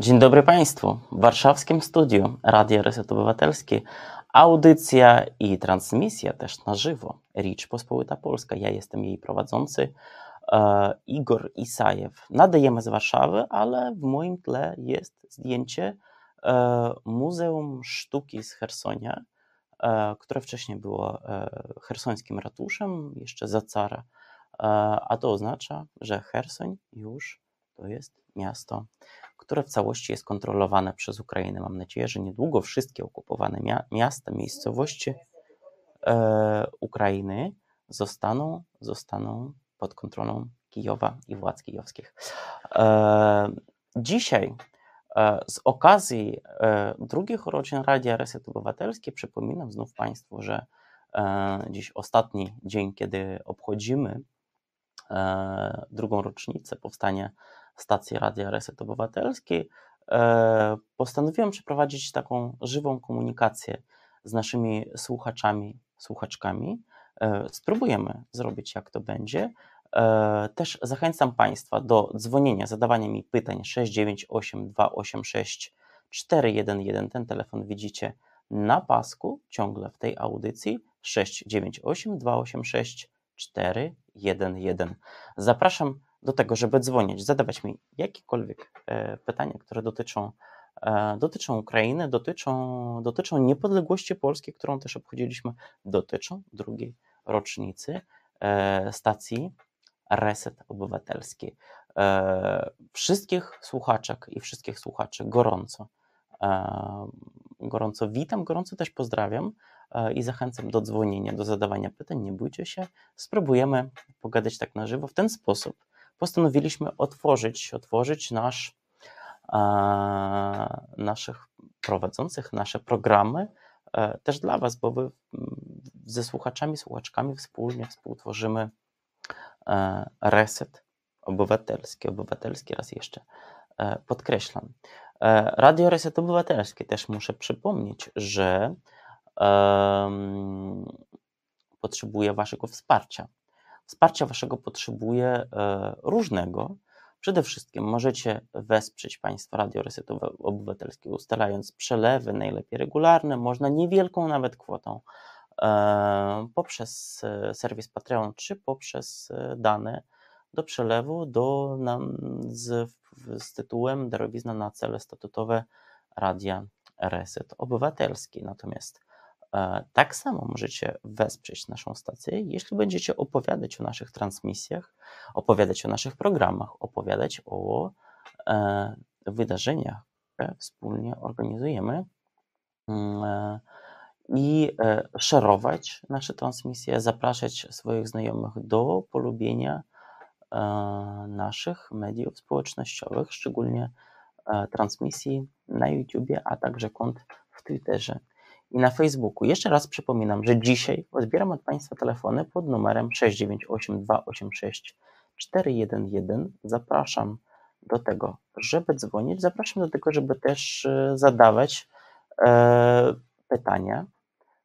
Dzień dobry Państwu. W warszawskim studiu Radia Reset Obywatelski audycja i transmisja też na żywo. Ricz Pospolita Polska. Ja jestem jej prowadzący e, Igor Isajew. Nadajemy z Warszawy, ale w moim tle jest zdjęcie e, Muzeum Sztuki z Hersonia, e, które wcześniej było e, hersońskim ratuszem, jeszcze za cara. E, a to oznacza, że Hersoń już to jest miasto które w całości jest kontrolowane przez Ukrainę. Mam nadzieję, że niedługo wszystkie okupowane miasta, miejscowości e, Ukrainy zostaną, zostaną pod kontrolą Kijowa i władz kijowskich. E, dzisiaj e, z okazji e, drugich urodzin Radia Reset Obywatelski przypominam znów Państwu, że e, dziś ostatni dzień, kiedy obchodzimy drugą rocznicę powstania stacji Radia Reset Obywatelskiej, e, postanowiłem przeprowadzić taką żywą komunikację z naszymi słuchaczami, słuchaczkami. E, spróbujemy zrobić, jak to będzie. E, też zachęcam Państwa do dzwonienia, zadawania mi pytań 698 286 411. Ten telefon widzicie na pasku ciągle w tej audycji 698 286 411. Zapraszam do tego, żeby dzwonić, zadawać mi jakiekolwiek e, pytania, które dotyczą, e, dotyczą Ukrainy, dotyczą, dotyczą niepodległości Polski, którą też obchodziliśmy, dotyczą drugiej rocznicy e, stacji Reset Obywatelski. Wszystkich słuchaczek i wszystkich słuchaczy gorąco, gorąco witam, gorąco też pozdrawiam i zachęcam do dzwonienia, do zadawania pytań. Nie bójcie się, spróbujemy pogadać tak na żywo w ten sposób postanowiliśmy otworzyć, otworzyć nasz, e, naszych prowadzących nasze programy e, też dla Was, bo Wy ze słuchaczami, słuchaczkami wspólnie współtworzymy e, reset obywatelski, obywatelski raz jeszcze podkreślam. Radio Reset Obywatelski też muszę przypomnieć, że potrzebuje Waszego wsparcia. Wsparcia Waszego potrzebuje e, różnego. Przede wszystkim możecie wesprzeć Państwo Radio Reset Obywatelskiego, ustalając przelewy, najlepiej regularne, można niewielką nawet kwotą, e, poprzez e, serwis Patreon, czy poprzez dane do przelewu do, nam z, z tytułem Darowizna na cele statutowe Radia Reset Obywatelski. Natomiast E, tak samo możecie wesprzeć naszą stację, jeśli będziecie opowiadać o naszych transmisjach, opowiadać o naszych programach, opowiadać o e, wydarzeniach, które wspólnie organizujemy mm, e, i szerować nasze transmisje, zapraszać swoich znajomych do polubienia naszych mediów społecznościowych, szczególnie transmisji na YouTubie, a także kont w Twitterze i na Facebooku. Jeszcze raz przypominam, że dzisiaj odbieram od Państwa telefony pod numerem 698 286 411. Zapraszam do tego, żeby dzwonić. Zapraszam do tego, żeby też e, zadawać e, pytania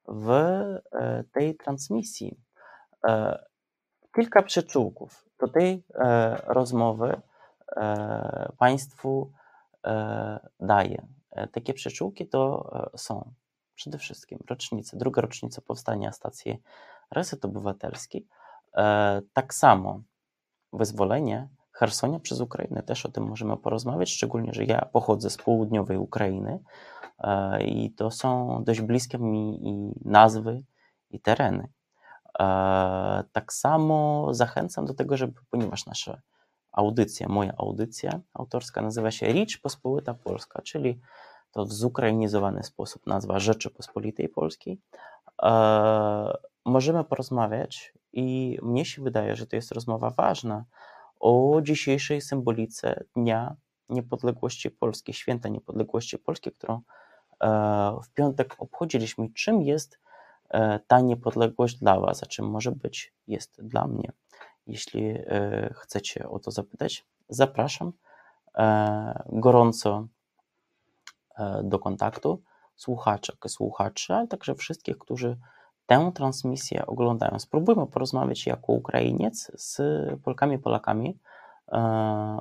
w e, tej transmisji. E, kilka przyczółków do tej e, rozmowy e, Państwu daję. Takie przyczółki to są przede wszystkim rocznicę, druga rocznica powstania stacji Reset Obywatelski, e, tak samo wyzwolenie Hersonia przez Ukrainę, też o tym możemy porozmawiać, szczególnie, że ja pochodzę z południowej Ukrainy e, i to są dość bliskie mi i nazwy i tereny. E, tak samo zachęcam do tego, żeby, ponieważ nasza audycja, moja audycja autorska nazywa się Ricz Pospolita Polska, czyli to w zukrainizowany sposób nazwa Rzeczypospolitej Polskiej, e, możemy porozmawiać i mnie się wydaje, że to jest rozmowa ważna o dzisiejszej symbolice Dnia Niepodległości Polski, Święta Niepodległości Polskiej, którą e, w piątek obchodziliśmy. Czym jest e, ta niepodległość dla Was, a czym może być jest dla mnie? Jeśli chcecie o to zapytać, zapraszam gorąco do kontaktu słuchaczek, słuchaczy, ale także wszystkich, którzy tę transmisję oglądają. Spróbujmy porozmawiać jako Ukrainiec z Polkami, Polakami e,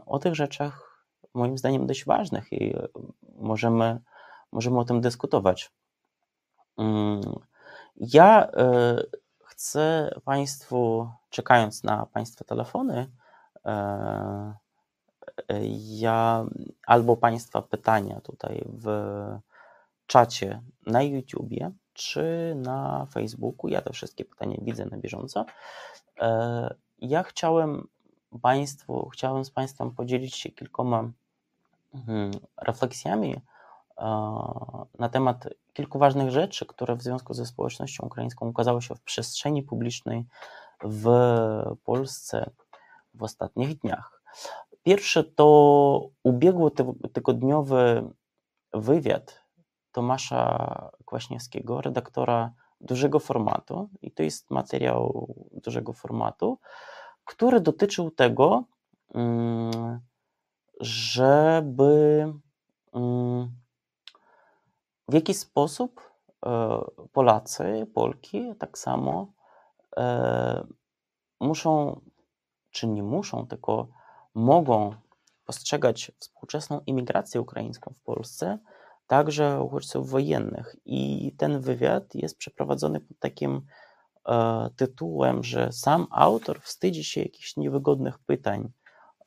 o tych rzeczach, moim zdaniem dość ważnych i możemy, możemy o tym dyskutować. Mm, ja chcę Państwu, czekając na Państwa telefony, ja albo Państwa pytania tutaj w czacie na YouTubie czy na Facebooku. Ja te wszystkie pytania widzę na bieżąco. E, ja chciałem Państwu, chciałem z Państwem podzielić się kilkoma mhm, refleksjami e, na temat kilku ważnych rzeczy, które w związku ze społecznością ukraińską ukazały się w przestrzeni publicznej w Polsce w ostatnich dniach. Pierwszy to ubiegłotygodniowy wywiad Tomasza Kwaśniewskiego, redaktora dużego formatu, i to jest materiał dużego formatu, który dotyczył tego, mm, żeby mm, w jaki sposób e, Polacy, Polki tak samo e, muszą, czy nie muszą, tylko mogą postrzegać współczesną imigrację ukraińską w Polsce, także uchodźców wojennych. I ten wywiad jest przeprowadzony pod takim e, tytułem, że sam autor wstydzi się jakichś niewygodnych pytań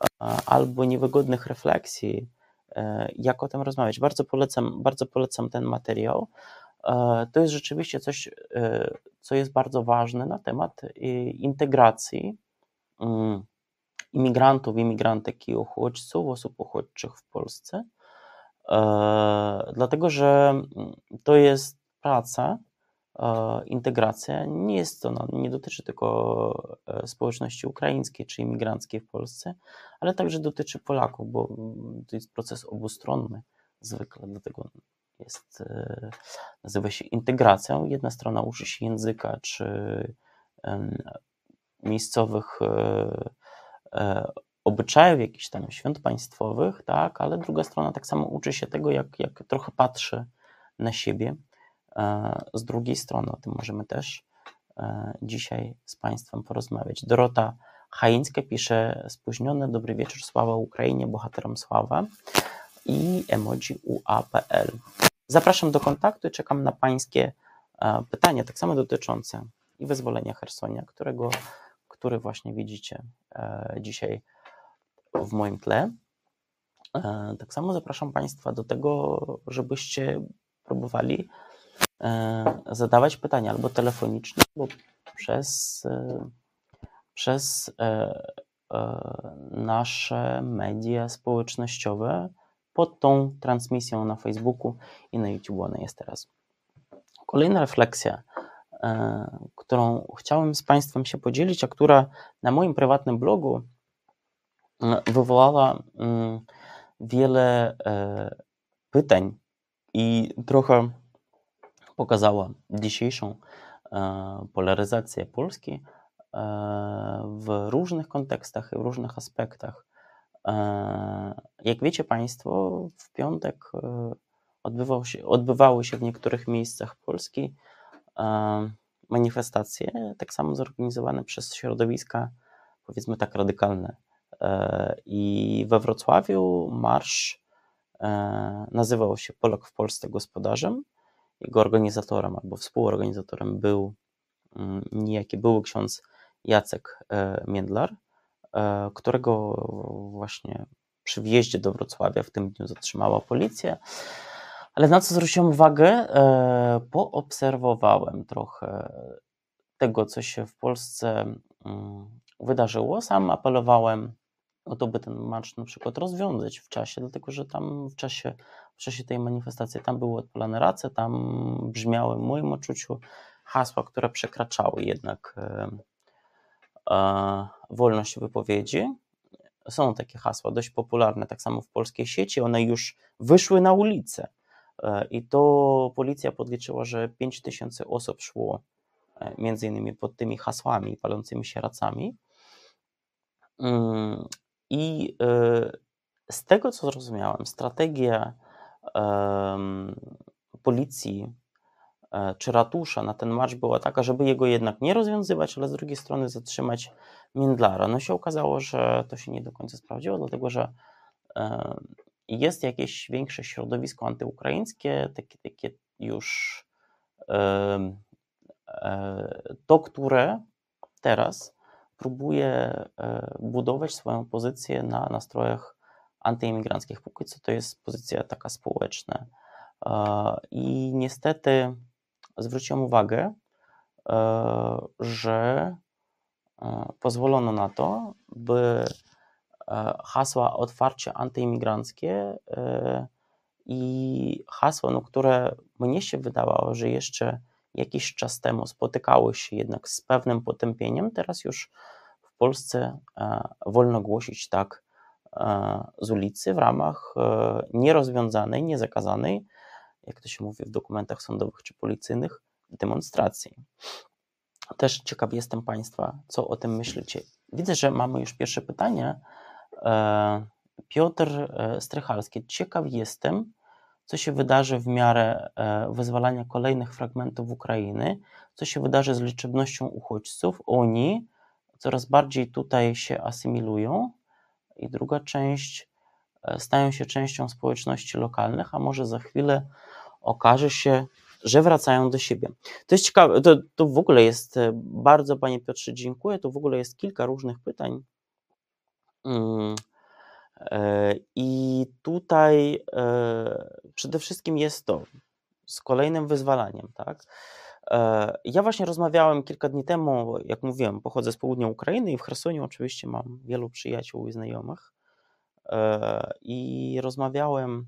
e, albo niewygodnych refleksji, e, jak o tym rozmawiać. Bardzo polecam, bardzo polecam ten materiał. E, to jest rzeczywiście coś, e, co jest bardzo ważne na temat e, integracji. Mm, imigrantów, imigrantek i uchodźców, osób uchodźczych w Polsce, e, dlatego że mm, to jest praca, e, integracja. Nie jest to, no, nie dotyczy tylko e, społeczności ukraińskiej czy imigranckiej w Polsce, ale także dotyczy Polaków, bo mm, to jest proces obustronny zwykle, dlatego jest, nazywa się integracją. Jedna strona uczy się języka czy miejscowych obyczajów, jakichś tam świąt państwowych, tak, ale druga strona tak samo uczy się tego, jak, jak trochę patrzy na siebie e, z drugiej strony. O tym możemy też e, dzisiaj z Państwem porozmawiać. Dorota Haińska pisze spóźnione, dobry wieczór, sława Ukrainie, bohaterom sława i emoji UAPL. Zapraszam do kontaktu i czekam na Pańskie pytania, tak samo dotyczące i wyzwolenia Hersonia, którego który właśnie widzicie e, dzisiaj w moim tle. E, tak samo zapraszam Państwa do tego, żebyście próbowali e, zadawać pytania albo telefonicznie, albo przez, przez nasze media społecznościowe pod tą transmisją na Facebooku i na YouTube. Ona jest teraz. Kolejna refleksja którą chciałem z Państwem się podzielić, a która na moim prywatnym blogu e, wywołała mm, wiele e, pytań i trochę pokazała dzisiejszą polaryzację Polski w różnych kontekstach i w różnych aspektach. Jak wiecie Państwo, w piątek odbywał się, odbywały się w niektórych miejscach Polski manifestacje, tak samo zorganizowane przez środowiska, powiedzmy tak, radykalne. E, I we Wrocławiu marsz e, nazywał się Polak w Polsce gospodarzem. Jego organizatorem albo współorganizatorem był mm, niejaki były ksiądz Jacek e, Międlar, którego właśnie przy wjeździe do Wrocławia w tym dniu zatrzymała policja. Ale na co zwróciłem uwagę? E, poobserwowałem trochę tego, co się w Polsce mm, wydarzyło. Sam apelowałem o to, by ten marsz na przykład rozwiązać w czasie, dlatego że tam w czasie, w czasie tej manifestacji tam były odpalane race, tam brzmiały w moim odczuciu hasła, które przekraczały jednak e, e, wolność wypowiedzi. Są takie hasła dość popularne, tak samo w polskiej sieci, one już wyszły na ulicę. E, I to policja podliczyła, że 5 tysięcy osób szło e, między innymi pod tymi hasłami palącymi się racami. Mm, I e, z tego co zrozumiałem, strategia policji czy ratusza na ten marsz była taka, żeby jego jednak nie rozwiązywać, ale z drugiej strony zatrzymać Mindlara. No się okazało, że to się nie do końca sprawdziło, dlatego że jest jakieś większe środowisko antyukraińskie, takie, takie już to, które teraz próbuje e, budować swoją pozycję na nastrojach antyimigranckich. Póki co to jest pozycja taka społeczna. E, I niestety zwróciłem uwagę, e, że pozwolono na to, by hasła otwarcie antyimigranckie i hasła, no, które mnie się wydawało, że jeszcze jakiś czas temu spotykały się jednak z pewnym potępieniem, teraz już w Polsce e, wolno głosić tak e, z ulicy w ramach e, nierozwiązanej, niezakazanej, jak to się mówi w dokumentach sądowych czy policyjnych, demonstracji. Też ciekaw jestem Państwa, co o tym myślicie. Widzę, że mamy już pierwsze pytanie. Piotr Strychalski. Ciekaw jestem, co się wydarzy w miarę e, wyzwalania kolejnych fragmentów Ukrainy, co się wydarzy z liczebnością uchodźców. Oni coraz bardziej tutaj się asymilują i druga część e, stają się częścią społeczności lokalnych, a może za chwilę okaże się, że wracają do siebie. To jest ciekawe, to, to w ogóle jest e, bardzo, Panie Piotrze, dziękuję. To w ogóle jest kilka różnych pytań. Hmm E, I tutaj e, przede wszystkim jest to z kolejnym wyzwalaniem, tak? E, ja właśnie rozmawiałem kilka dni temu, jak mówiłem, pochodzę z południa Ukrainy i w Chersoniu oczywiście mam wielu przyjaciół i znajomych. I rozmawiałem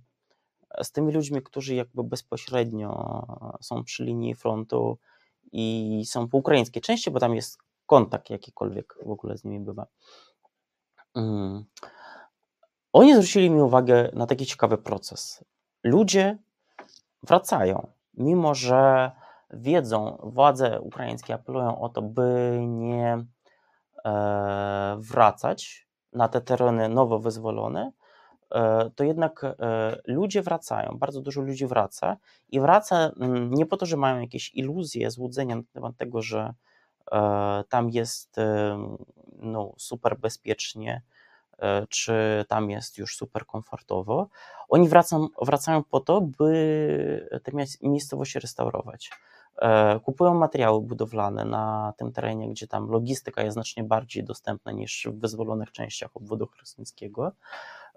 z tymi ludźmi, którzy jakby bezpośrednio są przy linii frontu i są po ukraińskiej części, bo tam jest kontakt jakikolwiek w ogóle z nimi bywa. Mm. Oni zwrócili mi uwagę na taki ciekawy proces. Ludzie wracają, mimo że wiedzą, władze ukraińskie apelują o to, by nie e, wracać na te tereny nowo wyzwolone, e, to jednak e, ludzie wracają, bardzo dużo ludzi wraca i wraca mm, nie po to, że mają jakieś iluzje, złudzenia na temat tego, że e, tam jest no, super bezpiecznie, E, czy tam jest już super komfortowo. Oni wracą, wracają po to, by te miejscowości restaurować. E, kupują materiały budowlane na tym terenie, gdzie tam logistyka jest znacznie bardziej dostępna niż w wyzwolonych częściach obwodu chrystiańskiego.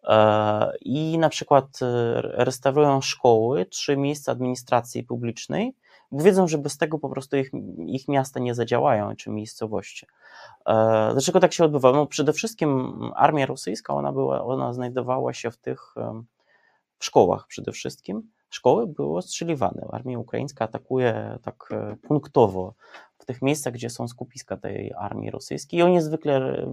E, I na przykład restaurują szkoły czy miejsca administracji publicznej, bo wiedzą, że bez tego po prostu ich, ich miasta nie zadziałają, czy miejscowości. E, dlaczego tak się odbywa? No przede wszystkim armia rosyjska, ona, była, ona znajdowała się w tych w szkołach przede wszystkim. Szkoły były ostrzeliwane. Armia ukraińska atakuje tak e, punktowo w tych miejscach, gdzie są skupiska tej armii rosyjskiej i oni zwykle,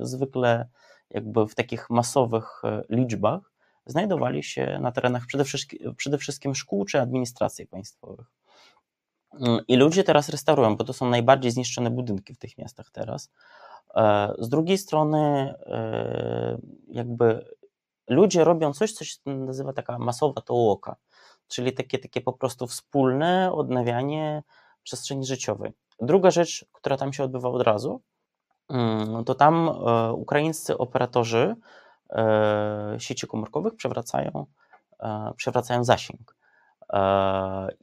zwykle jakby w takich masowych e, liczbach znajdowali się na terenach przede wszystkim, przede wszystkim szkół czy administracji państwowych. I ludzie teraz restaurują, bo to są najbardziej zniszczone budynki w tych miastach teraz. E, z drugiej strony, e, jakby ludzie robią coś, co się nazywa taka masowa tołoka, czyli takie, takie po prostu wspólne odnawianie przestrzeni życiowej. Druga rzecz, która tam się odbywa od razu, mm, to tam e, ukraińscy operatorzy sieci komórkowych przewracają, przewracają zasięg.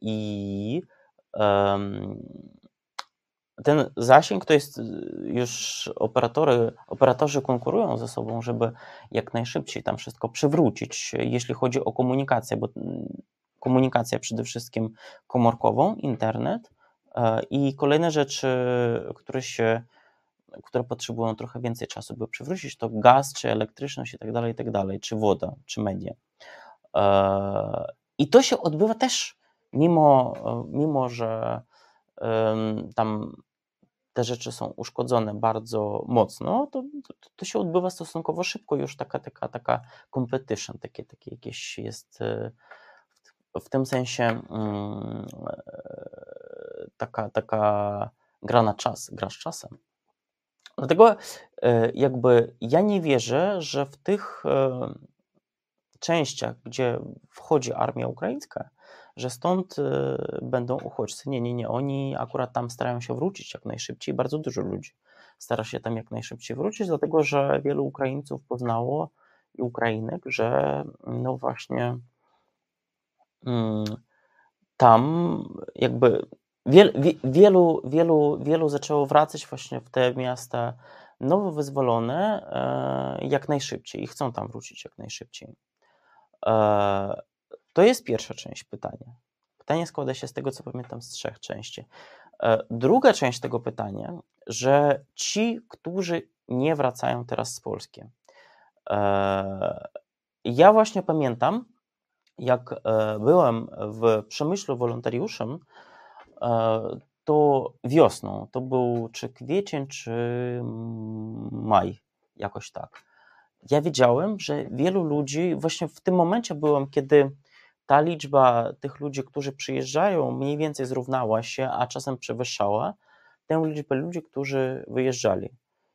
I ten zasięg to jest y, już operatory, operatorzy konkurują ze sobą, żeby jak najszybciej tam wszystko przywrócić, jeśli chodzi o komunikację, bo mm, komunikacja przede wszystkim komórkową, internet e, i kolejne rzeczy, które się które potrzebują trochę więcej czasu, by przywrócić, to gaz, czy elektryczność i tak dalej, i tak dalej, czy woda, czy media. E, I to się odbywa też mimo, mimo że tam te rzeczy są uszkodzone bardzo mocno, to, to, to, się odbywa stosunkowo szybko, już taka, taka, taka competition, takie, takie jakieś jest e, w tym sensie mm, e, taka, taka gra na czas, gra z czasem. Dlatego e, jakby ja nie wierzę, że w tych częściach, gdzie wchodzi armia ukraińska, że stąd y, będą uchodźcy. Nie, nie, nie. Oni akurat tam starają się wrócić jak najszybciej. Bardzo dużo ludzi stara się tam jak najszybciej wrócić, dlatego że wielu Ukraińców poznało i Ukrainek, że no właśnie mm, tam jakby wiel, wielu, wielu, wielu zaczęło wracać właśnie w te miasta nowo wyzwolone e, jak najszybciej i chcą tam wrócić jak najszybciej. E, to jest pierwsza część pytania. Pytanie składa się z tego, co pamiętam, z trzech części. E, druga część tego pytania, że ci, którzy nie wracają teraz z Polski. Ja właśnie pamiętam, jak byłem w Przemyślu wolontariuszem, to wiosną, to był czy kwiecień, czy maj, jakoś tak. Ja wiedziałem, że wielu ludzi, właśnie w tym momencie byłem, kiedy ta liczba tych ludzi, którzy przyjeżdżają, mniej więcej zrównała się, a czasem przewyższała tę liczbę ludzi, którzy wyjeżdżali.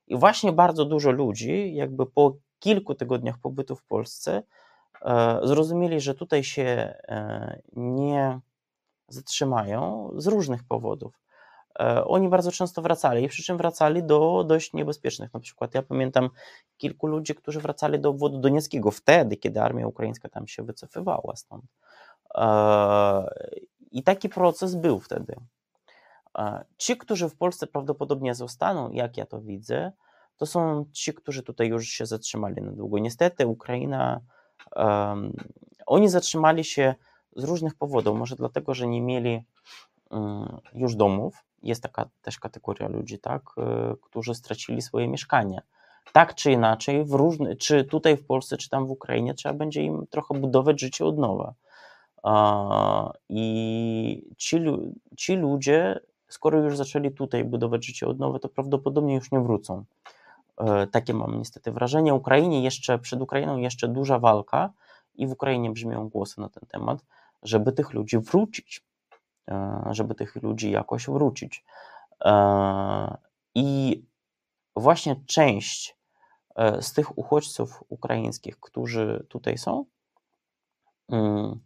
I właśnie bardzo dużo ludzi, jakby po kilku tygodniach pobytu w Polsce, e, zrozumieli, że tutaj się e, nie zatrzymają z różnych powodów. E, oni bardzo często wracali, przy czym wracali do dość niebezpiecznych. Na przykład ja pamiętam kilku ludzi, którzy wracali do obwodu donieckiego wtedy, kiedy armia ukraińska tam się wycofywała stąd. E, I taki proces był wtedy. E, ci, którzy w Polsce prawdopodobnie zostaną, jak ja to widzę, to są ci, którzy tutaj już się zatrzymali na długo. Niestety Ukraina, um, oni zatrzymali się z różnych powodów. Może dlatego, że nie mieli um, już domów, jest taka też kategoria ludzi, tak, y, którzy stracili swoje mieszkanie. Tak czy inaczej, w różny, czy tutaj w Polsce, czy tam w Ukrainie, trzeba będzie im trochę budować życie od nowa. I ci, ci ludzie, skoro już zaczęli tutaj budować życie od nowa, to prawdopodobnie już nie wrócą. E, takie mam niestety wrażenie. Ukrainie jeszcze, przed Ukrainą jeszcze duża walka i w Ukrainie brzmią głosy na ten temat, żeby tych ludzi wrócić. E, żeby tych ludzi jakoś wrócić. E, I właśnie część z tych uchodźców ukraińskich, którzy tutaj są, mm,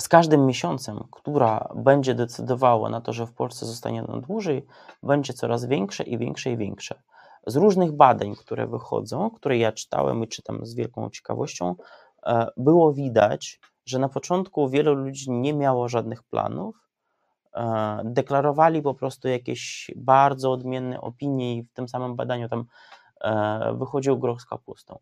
z każdym miesiącem, która będzie decydowała na to, że w Polsce zostanie na dłużej, będzie coraz większe i większe i większe. Z różnych badań, które wychodzą, które ja czytałem i czytam z wielką ciekawością, było widać, że na początku wielu ludzi nie miało żadnych planów, e, deklarowali po prostu jakieś bardzo odmienne opinie i w tym samym badaniu tam e, wychodził groch z kapustą.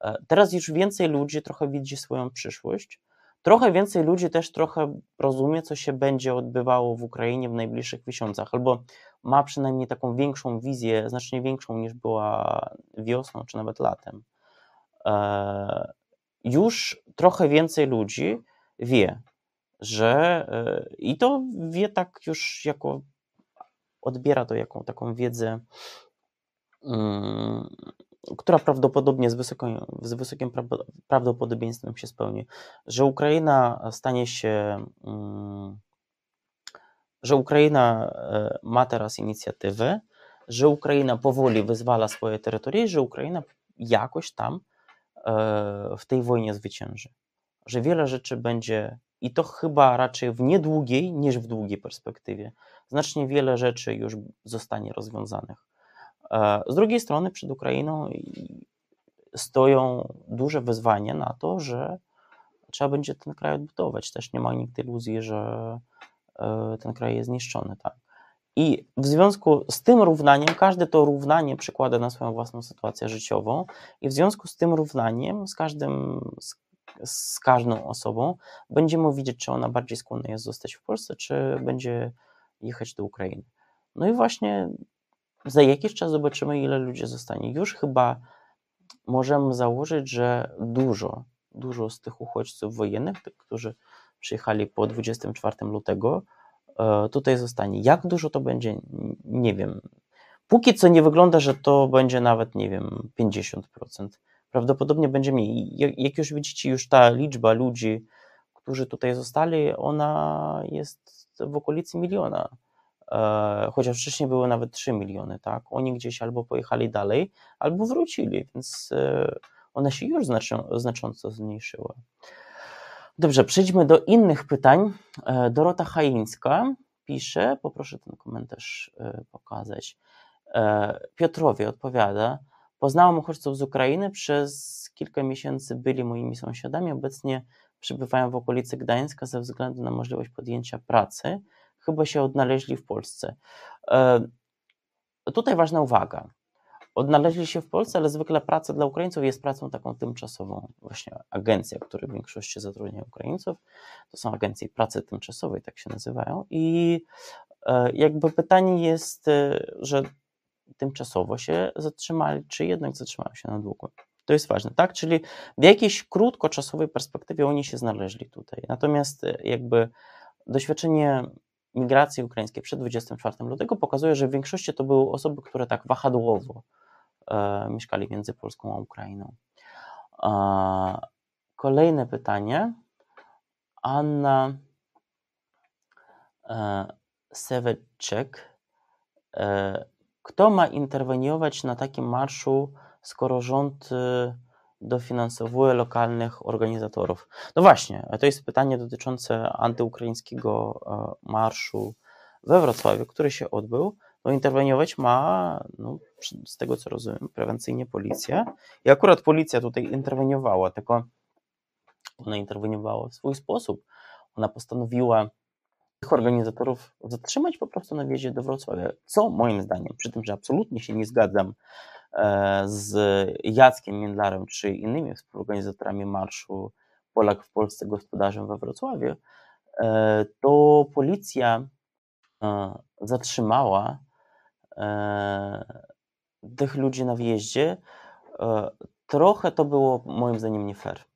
E, teraz już więcej ludzi trochę widzi swoją przyszłość, trochę więcej ludzi też trochę rozumie, co się będzie odbywało w Ukrainie w najbliższych miesiącach, albo ma przynajmniej taką większą wizję, znacznie większą niż była wiosną czy nawet latem. Już trochę więcej ludzi wie, że e, i to wie tak już jako odbiera to jako taką wiedzę, um, która prawdopodobnie z, z wysokim prawdopodobieństwem się spełni, że Ukraina stanie się, um, że Ukraina e, ma teraz inicjatywę, że Ukraina powoli wyzwala swoje terytoria, że Ukraina jakoś tam E, w tej wojnie zwycięży. Że wiele rzeczy będzie, i to chyba raczej w niedługiej niż w długiej perspektywie, znacznie wiele rzeczy już zostanie rozwiązanych. E, z drugiej strony przed Ukrainą stoją duże wyzwania na to, że trzeba będzie ten kraj odbudować. Też nie ma nikt iluzji, że e, ten kraj jest zniszczony. Tak? I w związku z tym równaniem, każde to równanie przykłada na swoją własną sytuację życiową, i w związku z tym równaniem, z, każdym, z, z każdą osobą, będziemy widzieć, czy ona bardziej skłonna jest zostać w Polsce, czy będzie jechać do Ukrainy. No i właśnie za jakiś czas zobaczymy, ile ludzi zostanie. Już chyba możemy założyć, że dużo, dużo z tych uchodźców wojennych, tych, którzy przyjechali po 24 lutego, E, tutaj zostanie. Jak dużo to będzie, nie wiem. Póki co nie wygląda, że to będzie nawet, nie wiem, 50%. Prawdopodobnie będzie mniej. Jak już widzicie, już ta liczba ludzi, którzy tutaj zostali, ona jest w okolicy miliona. E, chociaż wcześniej były nawet 3 miliony, tak? Oni gdzieś albo pojechali dalej, albo wrócili, więc e, ona się już znacząco zmniejszyła. Dobrze, przejdźmy do innych pytań. E, Dorota Chaińska pisze, poproszę ten komentarz pokazać. Piotrowie odpowiada, poznałam uchodźców z Ukrainy przez kilka miesięcy byli moimi sąsiadami, obecnie przebywają w okolicy Gdańska ze względu na możliwość podjęcia pracy. Chyba się odnaleźli w Polsce. E, tutaj ważna uwaga. Odnaleźli się w Polsce, ale zwykle praca dla Ukraińców jest pracą taką tymczasową. Właśnie agencja, które w większości zatrudnia Ukraińców, to są agencje pracy tymczasowej, tak się nazywają. I e, jakby pytanie jest, e, że tymczasowo się zatrzymali, czy jednak zatrzymają się na długo. To jest ważne, tak? Czyli w jakiejś krótkoczasowej perspektywie oni się znaleźli tutaj. Natomiast jakby doświadczenie migracji ukraińskiej przed 24 lutego pokazuje, że w większości to były osoby, które tak wahadłowo e, mieszkali między Polską a Ukrainą. E, kolejne pytanie. Anna e, Seweczek. E, kto ma interweniować na takim marszu, skoro rząd y, dofinansowuje lokalnych organizatorów? No właśnie, to jest pytanie dotyczące antyukraińskiego e, marszu we Wrocławiu, który się odbył. No interweniować ma, no, z tego co rozumiem, prewencyjnie policja. I akurat policja tutaj interweniowała, tylko ona interweniowała w swój sposób. Ona postanowiła organizatorów zatrzymać po prostu na wjeździe do Wrocławia. Co moim zdaniem, przy tym, że absolutnie się nie zgadzam e, z Jackiem Międlarem czy innymi współorganizatorami marszu Polak w Polsce gospodarzem we Wrocławiu, e, to policja e, zatrzymała tych ludzi na wjeździe. Trochę to było moim zdaniem nie fair.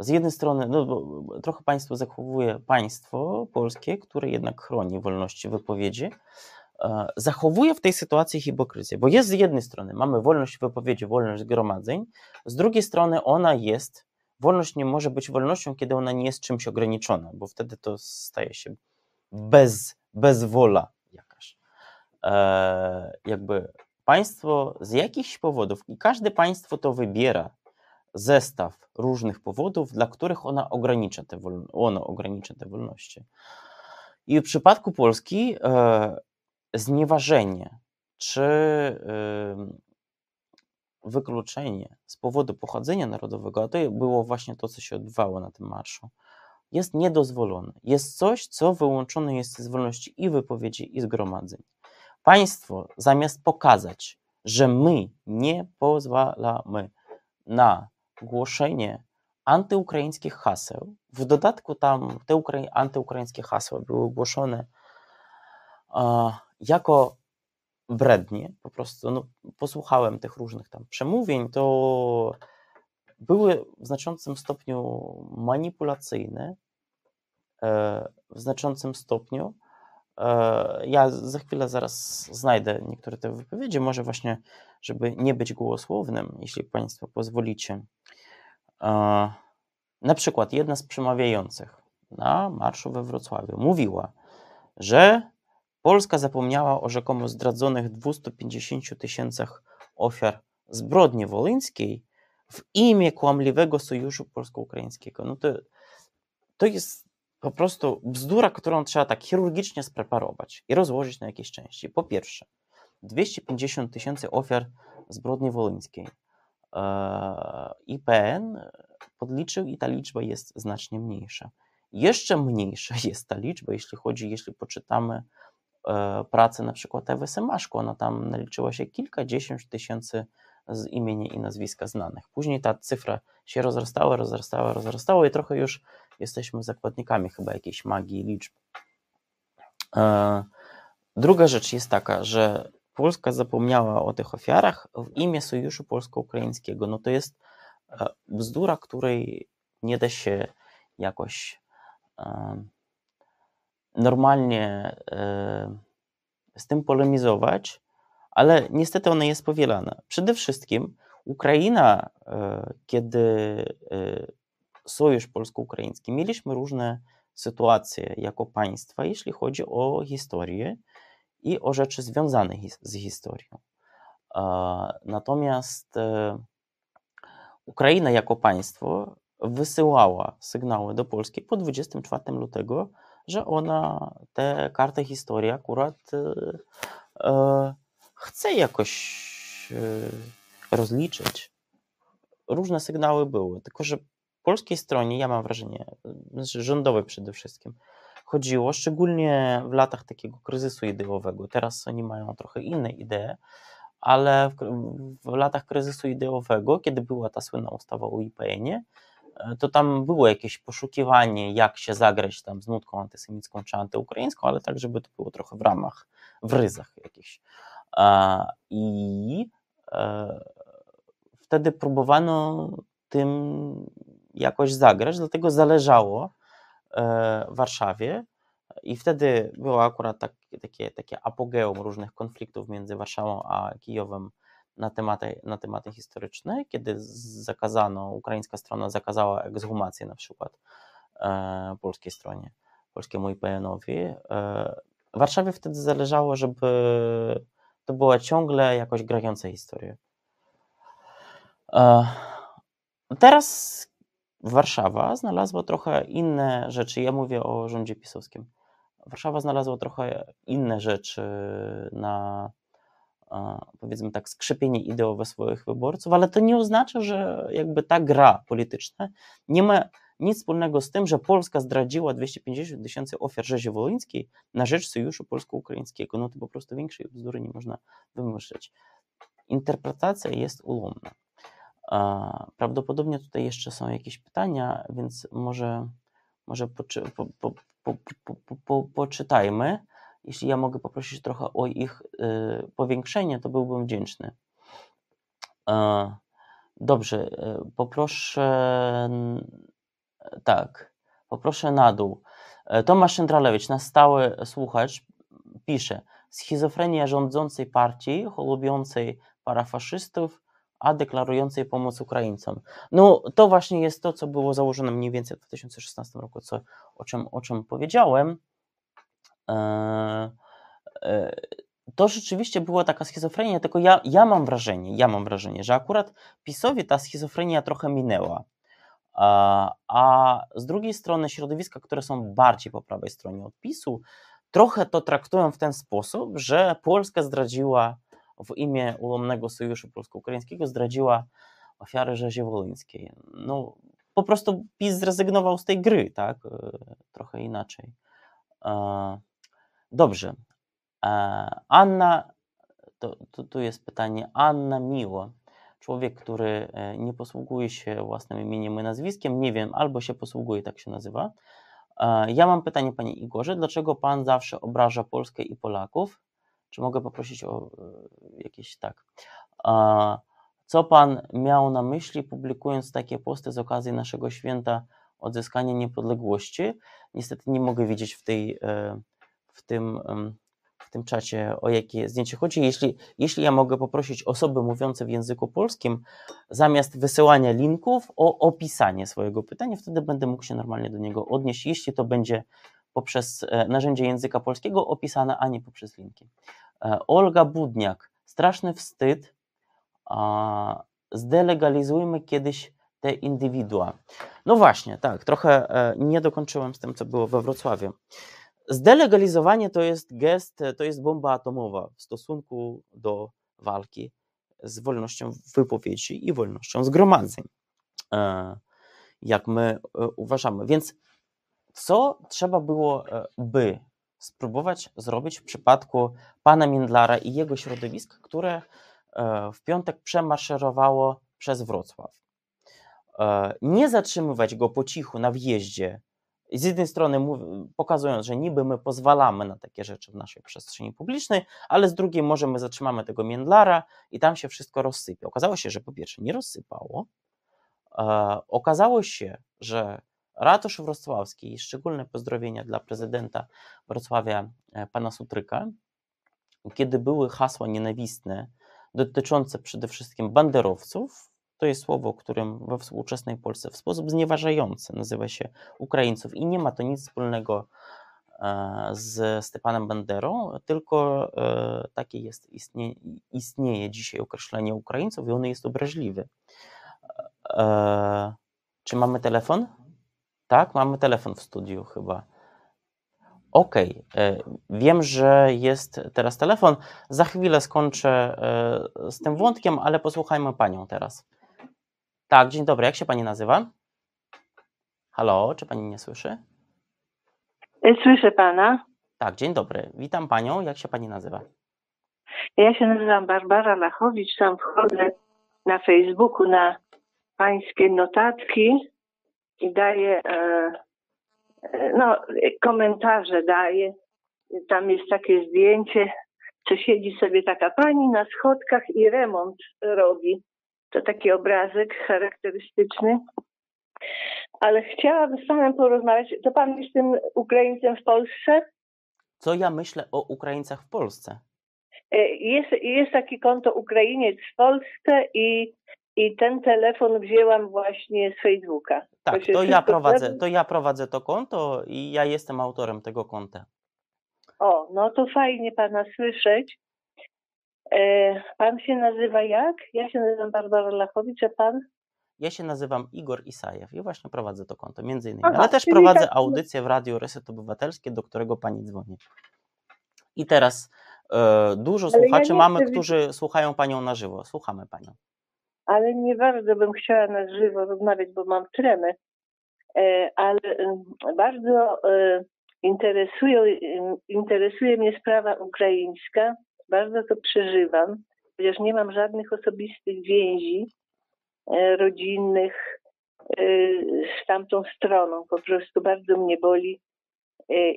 Z jednej strony, no, trochę państwo zachowuje państwo polskie, które jednak chroni wolności wypowiedzi, zachowuje w tej sytuacji hipokryzję, bo jest z jednej strony mamy wolność wypowiedzi, wolność zgromadzeń, z drugiej strony ona jest, wolność nie może być wolnością, kiedy ona nie jest czymś ograniczona, bo wtedy to staje się bez, bez wola jakaś. E, jakby państwo z jakichś powodów, i każde państwo to wybiera, zestaw różnych powodów, dla których ona ogranicza te, ono ogranicza te wolności. I w przypadku Polski e, znieważenie czy e, wykluczenie z powodu pochodzenia narodowego, a to było właśnie to, co się odbywało na tym marszu, jest niedozwolone. Jest coś, co wyłączone jest z wolności i wypowiedzi, i zgromadzeń. Państwo zamiast pokazać, że my nie pozwalamy na głoszenie antyukraińskich haseł. W dodatku tam te ukrai- antyukraińskie hasła były głoszone uh, jako brednie, po prostu no, posłuchałem tych różnych tam przemówień, to były w znaczącym stopniu manipulacyjne, e, w znaczącym stopniu. E, ja za chwilę zaraz znajdę niektóre te wypowiedzi, może właśnie, żeby nie być głosłownym, jeśli Państwo pozwolicie. Na przykład jedna z przemawiających na marszu we Wrocławiu mówiła, że Polska zapomniała o rzekomo zdradzonych 250 tysiącach ofiar zbrodni wołyńskiej w imię kłamliwego sojuszu polsko-ukraińskiego. No to, to jest po prostu bzdura, którą trzeba tak chirurgicznie spreparować i rozłożyć na jakieś części. Po pierwsze, 250 tysięcy ofiar zbrodni wołyńskiej. IPN podliczył i ta liczba jest znacznie mniejsza. Jeszcze mniejsza jest ta liczba, jeśli chodzi, jeśli poczytamy e, pracę na przykład Ewy Semaszko, ona tam naliczyła się kilkadziesiąt tysięcy z imienia i nazwiska znanych. Później ta cyfra się rozrastała, rozrastała, rozrastała i trochę już jesteśmy zakładnikami chyba jakiejś magii liczb. E, druga rzecz jest taka, że Polska zapomniała o tych ofiarach w imię Sojuszu Polsko-Ukraińskiego. No to jest e, bzdura, której nie da się jakoś normalnie e, z tym polemizować, ale niestety ona jest powielana. Przede wszystkim Ukraina, e, kiedy Sojusz Polsko-Ukraiński, mieliśmy różne sytuacje jako państwa, jeśli chodzi o historię i o rzeczy związane z historią. Natomiast e, Ukraina jako państwo wysyłała sygnały do Polski po 24 lutego, że ona tę kartę historii akurat e, e, chce jakoś rozliczyć, różne sygnały były, tylko że polskiej stronie, ja mam wrażenie, rządowej przede wszystkim, chodziło, szczególnie w latach takiego kryzysu ideowego. Teraz oni mają trochę inne idee, ale w, w latach kryzysu ideowego, kiedy była ta słynna ustawa o IPN-ie, e, to tam było jakieś poszukiwanie, jak się zagrać tam z nutką antysemicką czy antyukraińską, ale tak, żeby to było trochę w ramach, w ryzach jakichś. I e, wtedy próbowano tym jakoś zagrać, dlatego zależało e, Warszawie i wtedy było akurat tak, takie, takie apogeum różnych konfliktów między Warszawą a Kijowem na tematy, na tematy historyczne, kiedy zakazano, ukraińska strona zakazała ekshumację na przykład e, polskiej stronie, polskiemu IPN-owi. E, Warszawie wtedy zależało, żeby to była ciągle jakoś grająca historia. E, teraz Warszawa znalazła trochę inne rzeczy. Ja mówię o rządzie pisowskim. Warszawa znalazła trochę inne rzeczy na powiedzmy tak skrzypienie ideowe swoich wyborców, ale to nie oznacza, że jakby ta gra polityczna nie ma nic wspólnego z tym, że Polska zdradziła 250 tysięcy ofiar rzezi wołyńskiej na rzecz sojuszu polsko-ukraińskiego. No to po prostu większej bzdury nie można wymyśleć. Interpretacja jest ulomna. Prawdopodobnie tutaj jeszcze są jakieś pytania, więc może, może poczy, po, po, po, po, poczytajmy. Jeśli ja mogę poprosić trochę o ich y, powiększenie, to byłbym wdzięczny. Dobrze, y, poproszę tak, poproszę na dół. E, Tomasz Szyndralewicz, na stały słuchacz, pisze Schizofrenia rządzącej partii, cholubiącej parafaszystów, a deklarującej pomoc Ukraińcom. No to właśnie jest to, co było założone mniej więcej w 2016 roku, co, o, czym, o czym powiedziałem. E, e, to rzeczywiście była taka schizofrenia, tylko ja, ja mam wrażenie, ja mam wrażenie, że akurat PiSowi ta schizofrenia trochę minęła. A z drugiej strony środowiska, które są bardziej po prawej stronie od PiSu, trochę to traktują w ten sposób, że Polska zdradziła w imię ulomnego sojuszu polsko-ukraińskiego, zdradziła ofiary rzezi wolyńskiej. No, po prostu PiS zrezygnował z tej gry, tak? E, trochę inaczej. E, dobrze. E, Anna, to, to, tu jest pytanie. Anna Miło człowiek, który nie posługuje się własnym imieniem i nazwiskiem, nie wiem, albo się posługuje, tak się nazywa. Ja mam pytanie, panie Igorze, dlaczego pan zawsze obraża Polskę i Polaków? Czy mogę poprosić o e, jakieś tak? Co pan miał na myśli, publikując takie posty z okazji naszego święta odzyskania niepodległości? Niestety nie mogę widzieć w, tej, w tym w tym czacie, o jakie zdjęcie chodzi. Jeśli, jeśli ja mogę poprosić osoby mówiące w języku polskim, zamiast wysyłania linków, o opisanie swojego pytania, wtedy będę mógł się normalnie do niego odnieść, jeśli to będzie poprzez e, narzędzie języka polskiego opisane, a nie poprzez linki. E, Olga Budniak, straszny wstyd. Zdelegalizujmy kiedyś te indywidua. No właśnie, tak, trochę e, nie dokończyłem z tym, co było we Wrocławiu. Zdelegalizowanie to jest gest, to jest bomba atomowa w stosunku do walki z wolnością wypowiedzi i wolnością zgromadzeń, e, jak my uważamy. Więc co trzeba było by spróbować zrobić w przypadku pana Mindlara i jego środowisk, które w piątek przemaszerowało przez Wrocław? Nie zatrzymywać go po cichu na wjeździe z jednej strony pokazując, że niby my pozwalamy na takie rzeczy w naszej przestrzeni publicznej, ale z drugiej może my zatrzymamy tego Międlara i tam się wszystko rozsypie. Okazało się, że po pierwsze nie rozsypało, e, okazało się, że ratusz wrocławski, szczególne pozdrowienia dla prezydenta Wrocławia, e, pana Sutryka, kiedy były hasła nienawistne dotyczące przede wszystkim banderowców, to jest słowo, którym we współczesnej Polsce w sposób znieważający nazywa się Ukraińców i nie ma to nic wspólnego e, z Stepanem Banderą, tylko e, takie jest, istnieje, istnieje dzisiaj określenie Ukraińców i ono jest obraźliwe. Czy mamy telefon? Tak, mamy telefon w studiu chyba. Okej, okay. wiem, że jest teraz telefon. Za chwilę skończę z tym wątkiem, ale posłuchajmy panią teraz. Tak, dzień dobry. Jak się pani nazywa? Halo, czy pani mnie słyszy? E, Słyszę pana. Tak, dzień dobry. Witam panią. Jak się pani nazywa? Ja się nazywam Barbara Lachowicz. Tam wchodzę na Facebooku na pańskie notatki i daję e, e, no, komentarze daję. Tam jest takie zdjęcie, co siedzi sobie taka pani na schodkach i remont robi. To taki obrazek charakterystyczny. Ale chciałabym z panem porozmawiać. To pan jest tym Ukraińcem w Polsce? Co ja myślę o Ukraińcach w Polsce? E, Jest, jest takie konto Ukrainiec w Polsce i, i ten telefon wzięłam właśnie z Facebooka. Tak, się to ja, prowadzę, to ja prowadzę to konto i ja jestem autorem tego konta. O, no to fajnie pana słyszeć. E, pan się nazywa jak? Ja się nazywam Barbara Lachowicz, a pan? Ja się nazywam Igor Isajew i właśnie prowadzę to konto, między innymi. Aha, Ale też prowadzę tak- audycję w Radiu Reset Obywatelskie, do którego pani dzwoni. I teraz e, dużo Ale ja słuchaczy nie mamy, chcę którzy słuchają panią na żywo. Słuchamy panią. Ale nie bardzo bym chciała na żywo rozmawiać, bo mam tremę. E, ale bardzo e, interesuje mnie sprawa ukraińska. Bardzo to przeżywam, chociaż nie mam żadnych osobistych więzi e, rodzinnych z tamtą stroną. Po prostu bardzo mnie boli,